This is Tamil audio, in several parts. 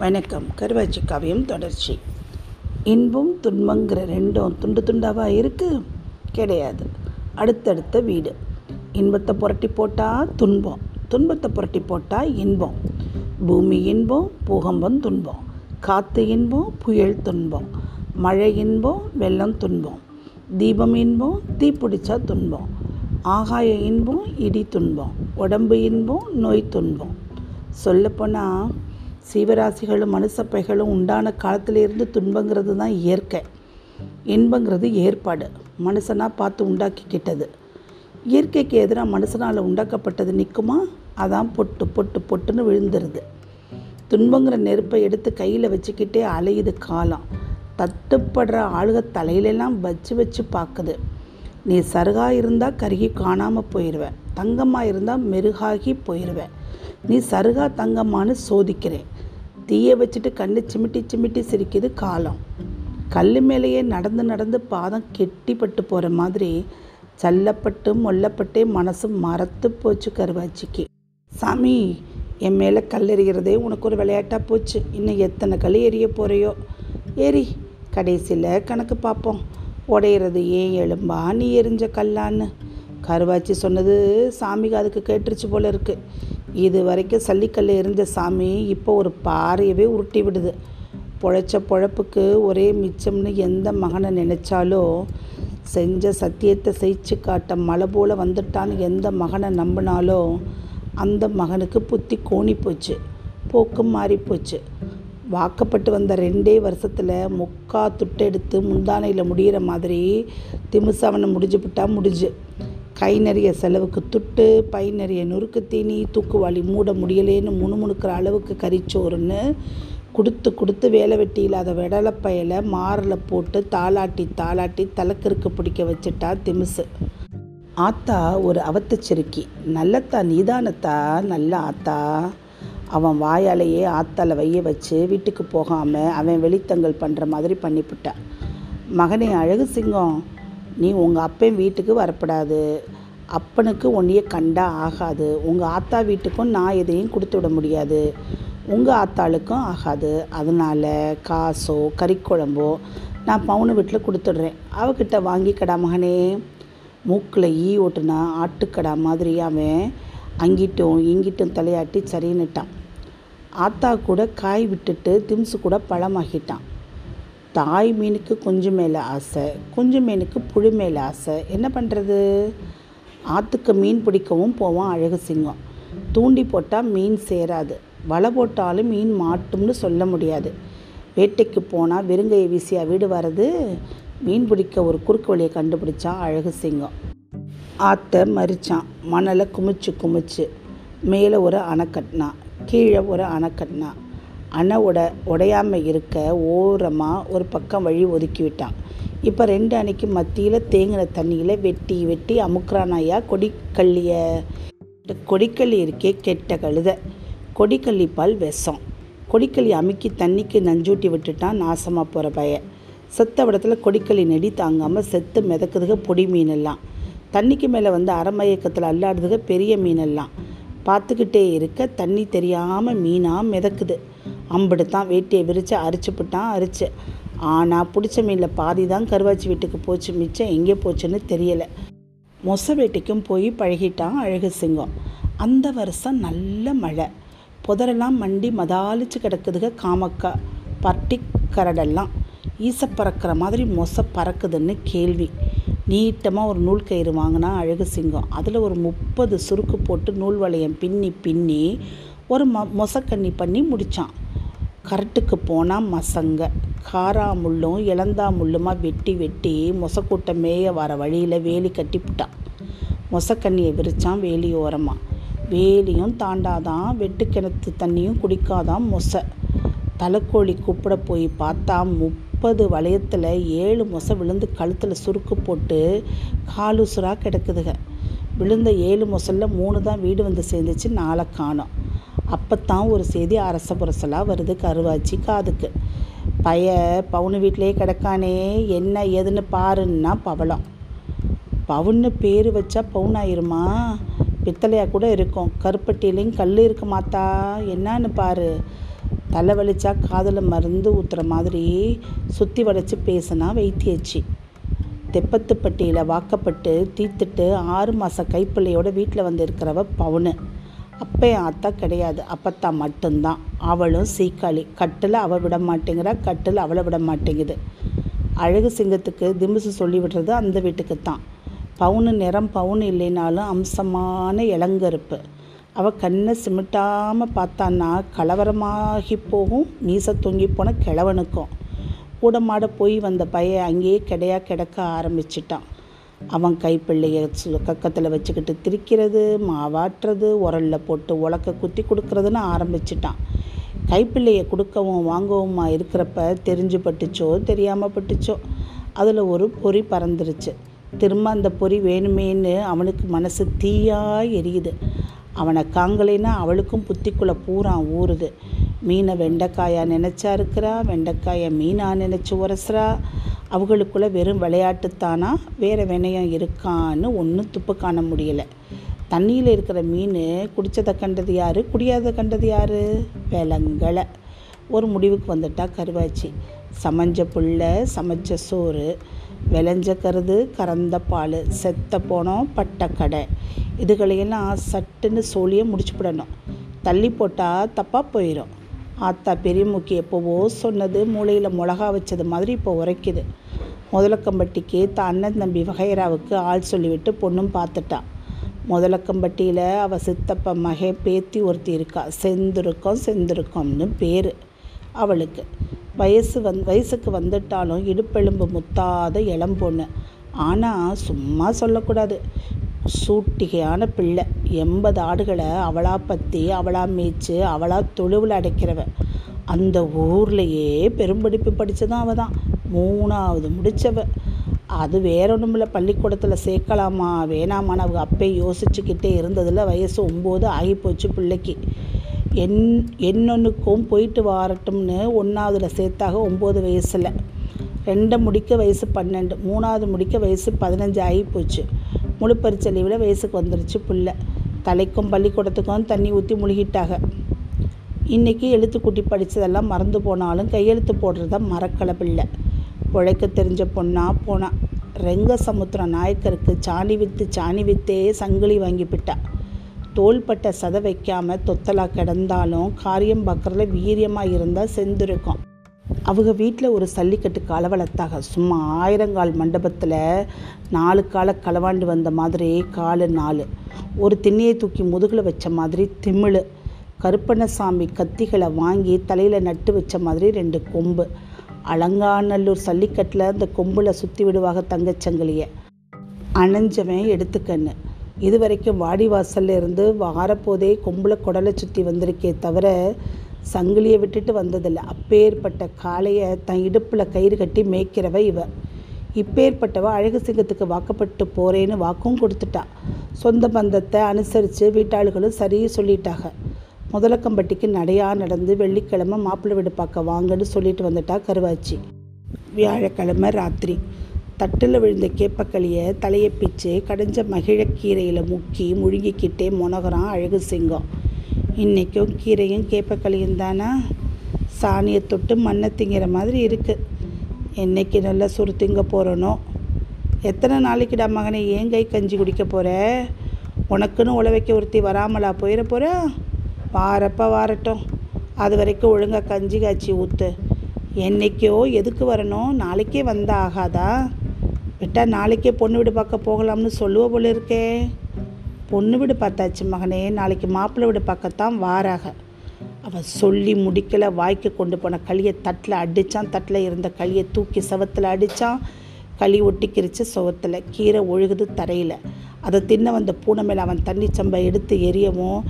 வணக்கம். கருவாச்சி காவியம் தொடர்ச்சி. இன்பம் துன்பங்கிற ரெண்டும் துண்டு துண்டாவாக இருக்குது கிடையாது. அடுத்தடுத்த வீடு. இன்பத்தை புரட்டி போட்டால் துன்பம். துன்பத்தை புரட்டி போட்டால் இன்பம். பூமி இன்பம் பூகம்பம் துன்பம். காற்று இன்பம் புயல் துன்பம். மழை இன்பம் வெள்ளம் துன்பம். தீபம் இன்பம் தீப்பிடிச்சா துன்பம். ஆகாய இன்பம் இடி துன்பம். உடம்பு இன்பம் நோய் துன்பம். சொல்லப்போனால் சீவராசிகளும் மனுசப்பைகளும் உண்டான காலத்திலிருந்து துன்பங்கிறது தான் இயற்கை. இன்பங்கிறது ஏற்பாடு. மனுஷனாக பார்த்து உண்டாக்கிக்கிட்டது. இயற்கைக்கு எதிராக மனுஷனால் உண்டாக்கப்பட்டது நிற்குமா அதான் பொட்டு பொட்டு பொட்டுன்னு விழுந்துருது. துன்பங்கிற நெருப்பை எடுத்து கையில் வச்சுக்கிட்டே அலையுது காலம். தட்டுப்படுற ஆளுக தலையிலெல்லாம் வச்சு வச்சு பார்க்குது நீ சருகாக இருந்தால் கருகி காணாமல் போயிடுவேன் தங்கமாக இருந்தால் மெருகாகி போயிடுவேன் நீ சருகா தங்கம்மான்னு சோதிக்கிறேன். தீயை வச்சுட்டு கண்ணு சிமிட்டி சிமிட்டி சிரிக்குது காலம். கல் மேலேயே நடந்து நடந்து பாதம் கெட்டிப்பட்டு போகிற மாதிரி சல்லப்பட்டு மொல்லப்பட்டே மனசு மறத்து போச்சு கருவாச்சிக்கு. சாமி என் மேலே கல் எறிகிறதே உனக்கு ஒரு விளையாட்டாக போச்சு. இன்னும் எத்தனை கல் எறிய போகிறையோ ஏறி கடைசியில் கணக்கு பார்ப்போம். உடையிறது ஏன் எலும்பா? நீ எரிஞ்ச கல்லான்னு. கருவாச்சி சொன்னது சாமிக்கு அதுக்கு கேட்டுருச்சு போல இருக்குது இது வரைக்கும் சல்லிக்கல்லில் இருந்த சாமி இப்போ ஒரு பாறையவே உருட்டி விடுது. பொழைச்ச பொழப்புக்கு ஒரே மிச்சம்னு எந்த மகனை நினைச்சாலோ செஞ்ச சத்தியத்தை செய்ச்சு காட்ட மலை போல் வந்துட்டான்னு எந்த மகனை நம்பினாலோ அந்த மகனுக்கு புத்தி கோணி போச்சு போக்கும் மாறி போச்சு. வாக்கப்பட்டு வந்த ரெண்டே வருஷத்தில் முக்கா துட்டெடுத்து முந்தானையில் முடிகிற மாதிரி திமுசாவனை முடிஞ்சு விட்டா முடிஞ்சு. கை நிறைய செலவுக்கு துட்டு பை நிறைய நுறுக்கு தீனி தூக்குவாளி மூட முடியலேன்னு முணுமுணுக்கிற அளவுக்கு கறிச்சோறுன்னு கொடுத்து கொடுத்து வேலை வெட்டி இல்லாத வெடலைப்பையில் மாரில் போட்டு தாளாட்டி தாளாட்டி தலைக்கிறுக்கு பிடிக்க வச்சுட்டா திமுசு. ஆத்தா ஒரு அவத்தச்சிருக்கி நல்லத்தா நீதானத்தா? நல்ல ஆத்தா. அவன் வாயாலேயே ஆத்தால வைய வச்சு வீட்டுக்கு போகாமல் அவன் வெளித்தங்கல் பண்ணுற மாதிரி பண்ணிவிட்டான் மகனே அழகு சிங்கம். நீ உங்கள் அப்பன் வீட்டுக்கு வரப்படாது. அப்பனுக்கு உன்னைய கண்டா ஆகாது. உங்கள் ஆத்தா வீட்டுக்கும் நான் எதையும் கொடுத்து விட முடியாது. உங்கள் ஆத்தாளுக்கும் ஆகாது. அதனால் காசோ கறிக்குழம்போ நான் பவுனு வீட்டில் கொடுத்துட்றேன். அவகிட்ட வாங்கிக்கடா மகனே. மூக்கில் ஈ ஓட்டுனா ஆட்டுக்கடா மாதிரி அவன் அங்கிட்டும் இங்கிட்டும் தலையாட்டி சரின்னுட்டான். ஆத்தா கூட காய் விட்டுட்டு திம்ஸு கூட பழமாகிட்டான். தாய் மீனுக்கு குஞ்சு மேலே ஆசை குஞ்சு மீனுக்கு புழு மேலே ஆசை. என்ன பண்ணுறது ஆற்றுக்கு மீன் பிடிக்கவும் போவான் அழகு சிங்கம். தூண்டி போட்டால் மீன் சேராது. வலை போட்டாலும் மீன் மாட்டும்னு சொல்ல முடியாது. வேட்டைக்கு போனால் வெறுங்கையை வீசியா வீடு வர்றது மீன் பிடிக்க ஒரு குறுக்கு வழியை கண்டுபிடிச்சான் அழகு சிங்கம். ஆற்றை மறிச்சான். மணலை குமிச்சு குமிச்சு. மேலே ஒரு அணை கட்டினான். கீழே ஒரு அணை கட்டினான். அணை உட உடையாமல் இருக்க ஓரமாக ஒரு பக்கம் வழி ஒதுக்கி விட்டான். இப்போ ரெண்டு அணைக்கு மத்தியில் தேங்கின தண்ணியில் வெட்டி வெட்டி அமுக்குறானாயா கொடிக்கல்லிய கொடிக்கல்லி இருக்கே கெட்ட கழுத. கொடிக்கல்லி பால் விஷம். கொடிக்கல்லி அமுக்கி தண்ணிக்கு நஞ்சூட்டி விட்டுட்டான் நாசமாக போகிற பய. செத்த விடத்தில் கொடிக்கல்லி நெடி தாங்காமல் செத்து மிதக்குதுக பொடி மீனெல்லாம். தண்ணிக்கு மேலே வந்து அறமயக்கத்தில் அல்லாடுதுக பெரிய மீனெல்லாம். பார்த்துக்கிட்டே இருக்க தண்ணி தெரியாமல் மீனாக மிதக்குது. அம்பிடு வேட்டியை விரித்து அரிச்சுப்பிட்டான் அரிச்சு. ஆனால் பிடிச்ச மீனில் பாதி தான் கருவாச்சி வீட்டுக்கு போச்சு மிச்சம் எங்கே போச்சுன்னு தெரியலை. மொச வேட்டைக்கும் போய் பழகிட்டான் அழகு சிங்கம். அந்த வருஷம் நல்ல மழை. புதரெல்லாம் மண்டி மதாலிச்சு கிடக்குதுக காமக்கா. பட்டி கரடெல்லாம் ஈச பறக்கிற மாதிரி மொச பறக்குதுன்னு கேள்வி. நீட்டமாக ஒரு நூல் கயிறு வாங்கினா அழகு சிங்கம். அதில் ஒரு முப்பது சுருக்கு போட்டு நூல் வளையம் பின்னி பின்னி ஒரு மொ மொசக்கண்ணி பண்ணி முடித்தான் கரட்டுக்கு போனால் மசங்க. காரா முள்ளும் இளந்தா முள்ளுமா வெட்டி வெட்டி மொசக்கூட்டை மேய வர வழியில் வேலி கட்டிவிட்டான் மொசக்கண்ணியை விரிச்சான் வேலி ஓரமாக வேலியும் தாண்டாதான் வெட்டு கிணத்து தண்ணியும் குடிக்காதான் மொசை. தலைக்கோழி கூப்பிட போய் பார்த்தா முப்பது வளையத்தில் ஏழு மொசை விழுந்து கழுத்தில் சுருக்கு போட்டு காலுசுராக கிடக்குதுக. விழுந்த ஏழு மொசலில் மூணு தான் வீடு வந்து சேர்ந்துச்சு நாளை காணும். அப்போத்தான் ஒரு செய்தி அரச புரசலாக வருது கருவாச்சி காதுக்கு. பைய பவுனு வீட்டிலே கிடக்கானே என்ன ஏதுன்னு பாருன்னா பவளம். பவுன்னு பேர் வச்சா பவுனாயிருமா பித்தளையாக கூட இருக்கும். கருப்பட்டியிலையும் கல் இருக்கு மாத்தா என்னன்னு பாரு. தலை வலிச்சா காதில் மருந்து ஊற்றுற மாதிரி சுற்றி வளைச்சி பேசினா வைத்தியச்சி. தெப்பத்துப்பட்டியில் வாக்கப்பட்டு தீத்துட்டு ஆறு மாத கைப்பிள்ளையோட வீட்டில் வந்து இருக்கிறவ பவுனு. அப்போ ஆத்தா கிடையாது. அப்பத்தா மட்டும்தான். அவளும் சீக்காளி. கட்டில் அவள் விட மாட்டேங்கிறா கட்டில் அவளை விட மாட்டேங்குது அழகு சிங்கத்துக்கு திம்புசு சொல்லி விடுறது அந்த வீட்டுக்கு தான் பவுனு நிறம் பவுன் இல்லைனாலும் அம்சமான இளங்கருப்பு. அவள் கண்ணை சிமிட்டாமல் பார்த்தான்னா கலவரமாகி போகும். மீசை தொங்கி போன கிழவனுக்கும். கூட மாட போய் வந்த பையன் அங்கேயே கிடையா கிடக்க ஆரம்பிச்சிட்டான். அவன் கைப்பிள்ளையை சு- கக்கத்தில் வச்சுக்கிட்டு திரிக்கிறது மாவாட்டுறது உரலில் போட்டு உலக்க குத்தி கொடுக்கறதுன்னு ஆரம்பிச்சிட்டான். கைப்பிள்ளையை கொடுக்கவும் வாங்கவுமா இருக்கிறப்ப தெரிஞ்சு பட்டுச்சோ தெரியாமல் பட்டுச்சோ அதில் ஒரு பொறி பறந்துருச்சு. திரும்ப அந்த பொறி வேணுமேன்னு அவனுக்கு மனசு தீயா எரியுது. அவனை காங்கலைன்னா அவளுக்கும் புத்திக்குள்ளே பூரா ஊறுது. மீனை வெண்டைக்காயா நினச்சா இருக்கிறா வெண்டைக்காயை மீனா நினச்சி உரசுறா அவங்களுக்குள்ளே வெறும் விளையாட்டுத்தானா? வேறு வினயம் இருக்கான்னு ஒன்றும் துப்பு காண முடியலை. தண்ணியில் இருக்கிற மீன் குடித்ததை கண்டது யார்? குடியாத கண்டது யார்? விலங்கலை. ஒரு முடிவுக்கு வந்துட்டால் கருவாச்சி. சமைஞ்ச புல்ல சமைச்ச சோறு விளைஞ்ச கருது கறந்த பால் செத்த போனோம் பட்டக்கடை இதுகளையெல்லாம் சட்டுன்னு சோழியை முடிச்சுப்பிடணும். தள்ளி போட்டால் தப்பாக போயிடும் ஆத்தா பெரியமுக்கி எப்போவோ சொன்னது மூளையில் மிளகா வச்சது மாதிரி இப்போ உரைக்குது. முதலக்கம்பட்டிக்கு தான் அண்ணன் தம்பி வகைராவுக்கு ஆள் சொல்லிவிட்டு பொண்ணும் பார்த்துட்டா. முதலக்கம்பட்டியில் அவள் சித்தப்ப மகே பேத்தி ஒருத்தி இருக்கா. செந்திருக்கம் செந்திருக்கம்னு பேர் அவளுக்கு. வயசு வந் வயசுக்கு வந்துட்டாலும் இடுப்பெலும்பு முத்தாத இளம் பொண்ணு. ஆனால் சும்மா சொல்லக்கூடாது. சூட்டிகையான பிள்ளை. எண்பது ஆடுகளை அவளா பற்றி அவளா மேய்ச்சி அவளா தொழுவில் அடைக்கிறவ. அந்த ஊர்லேயே பெரும்படிப்பு படித்ததான் அவள் தான் மூணாவது முடித்தவ அது வேற ஒன்றுமில்ல பள்ளிக்கூடத்தில் சேர்க்கலாமா வேணாமான்னு அவங்க அப்பே யோசிச்சுக்கிட்டே இருந்ததில் வயசு ஒம்பது ஆகிப்போச்சு பிள்ளைக்கு. என் என்னொன்றுக்கும் போயிட்டு வரட்டும்னு ஒன்றாவதுல சேர்த்தாக ஒம்பது வயசில். ரெண்டை முடிக்க வயசு பன்னெண்டு மூணாவது முடிக்க வயசு பதினஞ்சு ஆகி போச்சு முழு பரிச்சை லீவில் வயசுக்கு வந்துருச்சு புள்ள. தலைக்கும் பள்ளிக்கூடத்துக்கும் தண்ணி ஊற்றி முழுகிட்டாங்க இன்றைக்கி எழுத்து படித்ததெல்லாம் மறந்து போனாலும் கையெழுத்து போடுறத மறக்கலை பிள்ளை. உழைக்க தெரிஞ்ச பொண்ணா போனா. ரெங்க சமுத்திரம் நாயக்கருக்கு சாணி வித்து சாணி வித்தே சங்கிலி வாங்கிப்பிட்டா தோள்பட்ட சதை வைக்காமல் தொத்தலா கிடந்தாலும் காரியம் பார்க்குறதுல வீரியமாக இருந்தால் செஞ்சுருக்கோம் அவங்க வீட்டில் ஒரு சல்லிக்கட்டு காலை வளர்த்தாக சும்மா ஆயிரங்கால் மண்டபத்தில் நாலு காலை களவாண்டு வந்த மாதிரி காலு நாலு. ஒரு திண்ணையை தூக்கி முதுகில் வச்ச மாதிரி திமிழு. கருப்பண்ணசாமி கத்திகளை வாங்கி தலையில் நட்டு வச்ச மாதிரி ரெண்டு கொம்பு. அலங்காநல்லூர் சல்லிக்கட்டில் அந்த கொம்பில் சுற்றி விடுவாங்க தங்கச்சங்கிலியை அணைஞ்சவன் எடுத்துக்கண்ணு இது வரைக்கும் வாடி வாசல்ல இருந்து வாரப்போதே கொம்புல குடலை சுற்றி வந்திருக்கே தவிர சங்கிலியை விட்டுட்டு வந்ததில்லை. அப்பேற்பட்ட காளையை தன் இடுப்பில் கயிறு கட்டி மேய்க்கிறவ இவ. இப்பேற்பட்டவ அழகு சிங்கத்துக்கு வாக்கப்பட்டு போகிறேன்னு வாக்கும் கொடுத்துட்டா. சொந்த பந்தத்தை அனுசரித்து வீட்டாளுகளும் சரி சொல்லிட்டாங்க முதலக்கம்பட்டிக்கு நடையாக நடந்து வெள்ளிக்கிழமை மாப்பிள்ளை வீடு பார்க்க வாங்கன்னு சொல்லிட்டு வந்துட்டா கருவாச்சி. வியாழக்கிழமை ராத்திரி. தட்டில் விழுந்த கேப்பக்களியை தலையை பிச்சு கடைஞ்ச மகிழக்கீரையில் முக்கி முழுங்கிக்கிட்டே மொனகரம் அழகு சிங்கம். இன்றைக்கும் கீரையும் கேப்பக்களியும் தானா? சாணியை தொட்டு மண்ணை திங்கிற மாதிரி இருக்குது என்னைக்கு நல்லா சுறு திங்க போகிறனோ எத்தனை நாளைக்குடா மகனை ஏன் கை கஞ்சி குடிக்க போகிற உனக்குன்னு உழவைக்கு ஒருத்தி வராமலா போயிட போகிற வாரப்ப வாரட்டும். அது வரைக்கும் ஒழுங்காக கஞ்சி காய்ச்சி ஊற்று என்றைக்கோ எதுக்கு வரணும் நாளைக்கே வந்தா ஆகாதா? விட்டால் நாளைக்கே பொண்ணு வீடு பார்க்க போகலாம்னு சொல்லுவ போல இருக்கே. பொண்ணு வீடு பார்த்தாச்சு மகனே நாளைக்கு மாப்பிள்ளை வீடு பார்க்கத்தான் வாராக. அவன் சொல்லி முடிக்கலை வாய்க்கு கொண்டு போன களியை தட்டில் அடித்தான் தட்டில் இருந்த களியை தூக்கி செவத்தில் அடித்தான் களி ஒட்டிக்கிருச்சு சுவத்தில் கீரை ஒழுகுது தரையில். அதை தின்ன வந்த பூனை மேலே அவன் தண்ணி சம்பை எடுத்து எரியவும்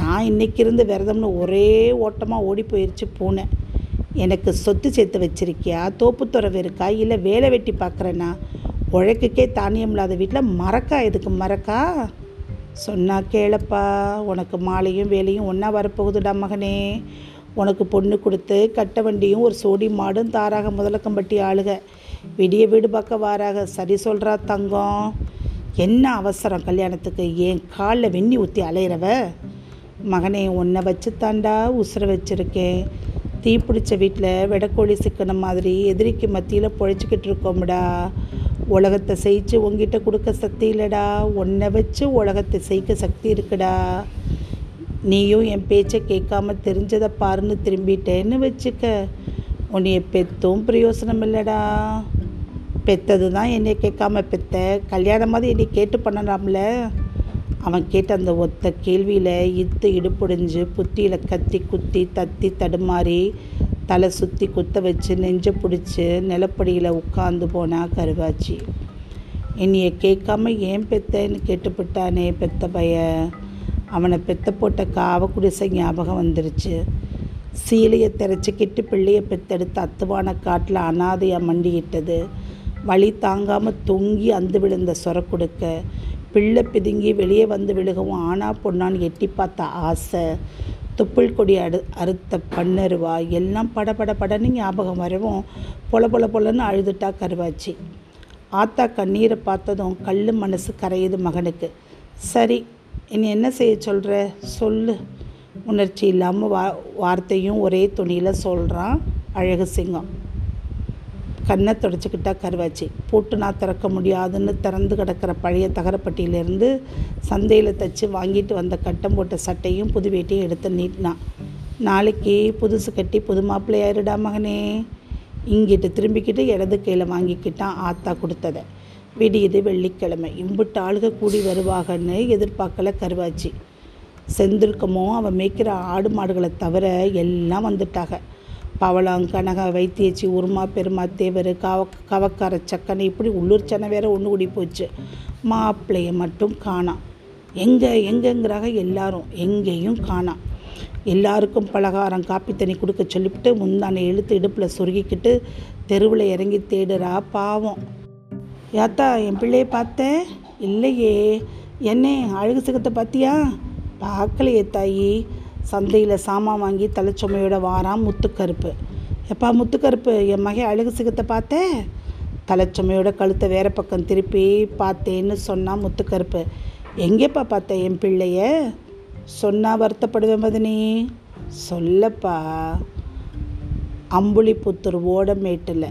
நான் இன்னைக்கு இருந்து விரதம்னு ஒரே ஓட்டமாக ஓடி போயிடுச்சு பூனை. எனக்கு சொத்து சேர்த்து வச்சிருக்கியா தோப்பு துறவு இருக்கா இல்லை வேலை வெட்டி பார்க்குறேன்னா உழைக்குக்கே தானியம் இல்லாத வீட்டில் மறக்கா எதுக்கு மறக்கா சொன்னா கேளப்பா உனக்கு மாலையும் வேலையும் ஒன்றா வரப்போகுதுடா மகனே. உனக்கு பொண்ணு கொடுத்து கட்ட வண்டியும் ஒரு சோடி மாடும் தாராக முதலக்கம்பட்டி ஆளுக. விடிய வீடு பார்க்க வாராக சரி சொல்கிறா தங்கம். என்ன அவசரம் கல்யாணத்துக்கு என் காலில் வெண்ணி ஊற்றி அலையிறவ? மகனே உன்னை வச்சு தாண்டா உசுர வச்சுருக்கேன். தீ பிடிச்ச வீட்டில் வெடக்கோழி சிக்கன மாதிரி எதிரிக்கு மத்தியில் பொழைச்சிக்கிட்டு இருக்கோம்டா. உலகத்தை செய்ச்சு உங்ககிட்ட கொடுக்க சக்தி இல்லைடா. உன்னை வச்சு உலகத்தை செய்க்க சக்தி இருக்குடா. நீயும் என் பேச்சை கேட்காம தெரிஞ்சதை பாருன்னு திரும்பிட்டேன்னு வச்சுக்க. உன்னைய பெத்தும் பிரயோசனம் இல்லைடா. பெத்தது தான் என்னை கேட்காம பெத்த. கல்யாணமாவது என்னை கேட்டு பண்ணலாம்ல. அவன் கேட்ட அந்த ஒத்த கேள்வியில் இத்து இடுப்புடிஞ்சு புத்தியில் கத்தி குத்தி தத்தி தடுமாறி தலை சுற்றி குத்த வச்சு நெஞ்ச பிடிச்சி நிலப்படியில் உட்காந்து போனா கருவாச்சி. என்னையை கேட்காம ஏன் பெத்தேன்னு கேட்டுப்பிட்டானே பெத்த பைய? அவனை பெத்த போட்ட காவ குடிசை ஞாபகம் வந்துருச்சு. சீலையை திரைச்சிக்கிட்டு பிள்ளையை பெத்தெடுத்து அத்துவான காட்டில் அனாதையாக மண்டியிட்டது. வழி தாங்காமல் தொங்கி அந்து விழுந்த சொர கொடுக்க. பிள்ளை பிதுங்கி வெளியே வந்து விழுகவும் ஆனா பொண்ணான்னு எட்டி பார்த்த ஆசை. தொப்புள் கொடி அடு அறுத்த பண்ணருவா எல்லாம் பட பட படன்னு ஞாபகம் வரவும் பொல பொல பொலன்னு அழுதுட்டா கருவாச்சி. ஆத்தா கண்ணீரை பார்த்ததும் கல் மனசு கரையுது மகனுக்கு. சரி இனி என்ன செய்ய சொல்கிற சொல்லு. உணர்ச்சி இல்லாமல் வா வார்த்தையும் ஒரே துணியில் சொல்கிறான் அழகு சிங்கம். கண்ணை தொடச்சிக்கிட்டா கருவாச்சி. போட்டு நான் திறக்க முடியாதுன்னு திறந்து கிடக்கிற பழைய தகரப்பட்டியிலேருந்து சந்தையில் தைச்சி வாங்கிட்டு வந்த கட்டம் போட்ட சட்டையும் புது வேட்டையும் எடுத்து நீட்டினான் நாளைக்கு புதுசு கட்டி புது மாப்பிள்ளையாயிருடா மகனே. இங்கிட்டு திரும்பிக்கிட்டு இடது கையில் வாங்கிக்கிட்டான் ஆத்தா கொடுத்ததை. விடியுது வெள்ளிக்கிழமை. இம்புட்டு ஆளுக கூடி வருவாகன்னு எதிர்பார்க்கல கருவாச்சி. செந்திருக்கமோ அவன் மேய்க்கிற ஆடு மாடுகளை தவிர எல்லாம் வந்துட்டாங்க. பவளம் கனக வைத்தியச்சி உருமா பெருமா தேவர் கவ கவக்கார சக்கனை இப்படி உள்ளூர் சனை வேற ஒன்று கூடி போச்சு. மாப்பிள்ளைய மட்டும் காணாம் எங்கே எங்கேங்கிறாக எல்லாரும் எங்கேயும் காணாம் எல்லாருக்கும் பலகாரம் காப்பி தண்ணி கொடுக்க சொல்லிவிட்டு முந்தானை இழுத்து இடுப்பில் சொருகிக்கிட்டு தெருவில் இறங்கி தேடுறா பாவம். யாத்தா என் பிள்ளைய பார்த்தேன்? இல்லையே. என்னே அழகு சிகத்தை பார்த்தியா? பார்க்கலையே தாயி. சந்தையில் சாமான் வாங்கி தலைச்சுமையோட வாரான் முத்துக்கருப்பு. எப்பா முத்துக்கருப்பு என் மகன் அழகு சிகத்தை பார்த்தேன்? தலைச்சுமையோட கழுத்தை வேற பக்கம் திருப்பி பார்த்தேன்னு சொன்னான் முத்துக்கருப்பு. எங்கேப்பா பார்த்தேன் என் பிள்ளைய? சொன்னால் வருத்தப்படுவேன் மதினி. சொல்லப்பா அம்புலிபுத்தூர் ஓடமேட்டில்.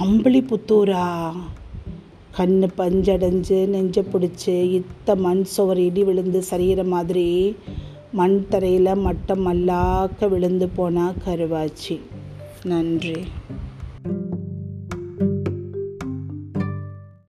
அம்புலிபுத்தூரா? கண்ணு பஞ்சடைஞ்சு நெஞ்ச பிடிச்சி இத்த மண் சுவர் இடி விழுந்து சரிகிற மாதிரி மண் தரையில் மட்டம் மல்லாக்க விழுந்து போனால் கருவாச்சி. நன்றி.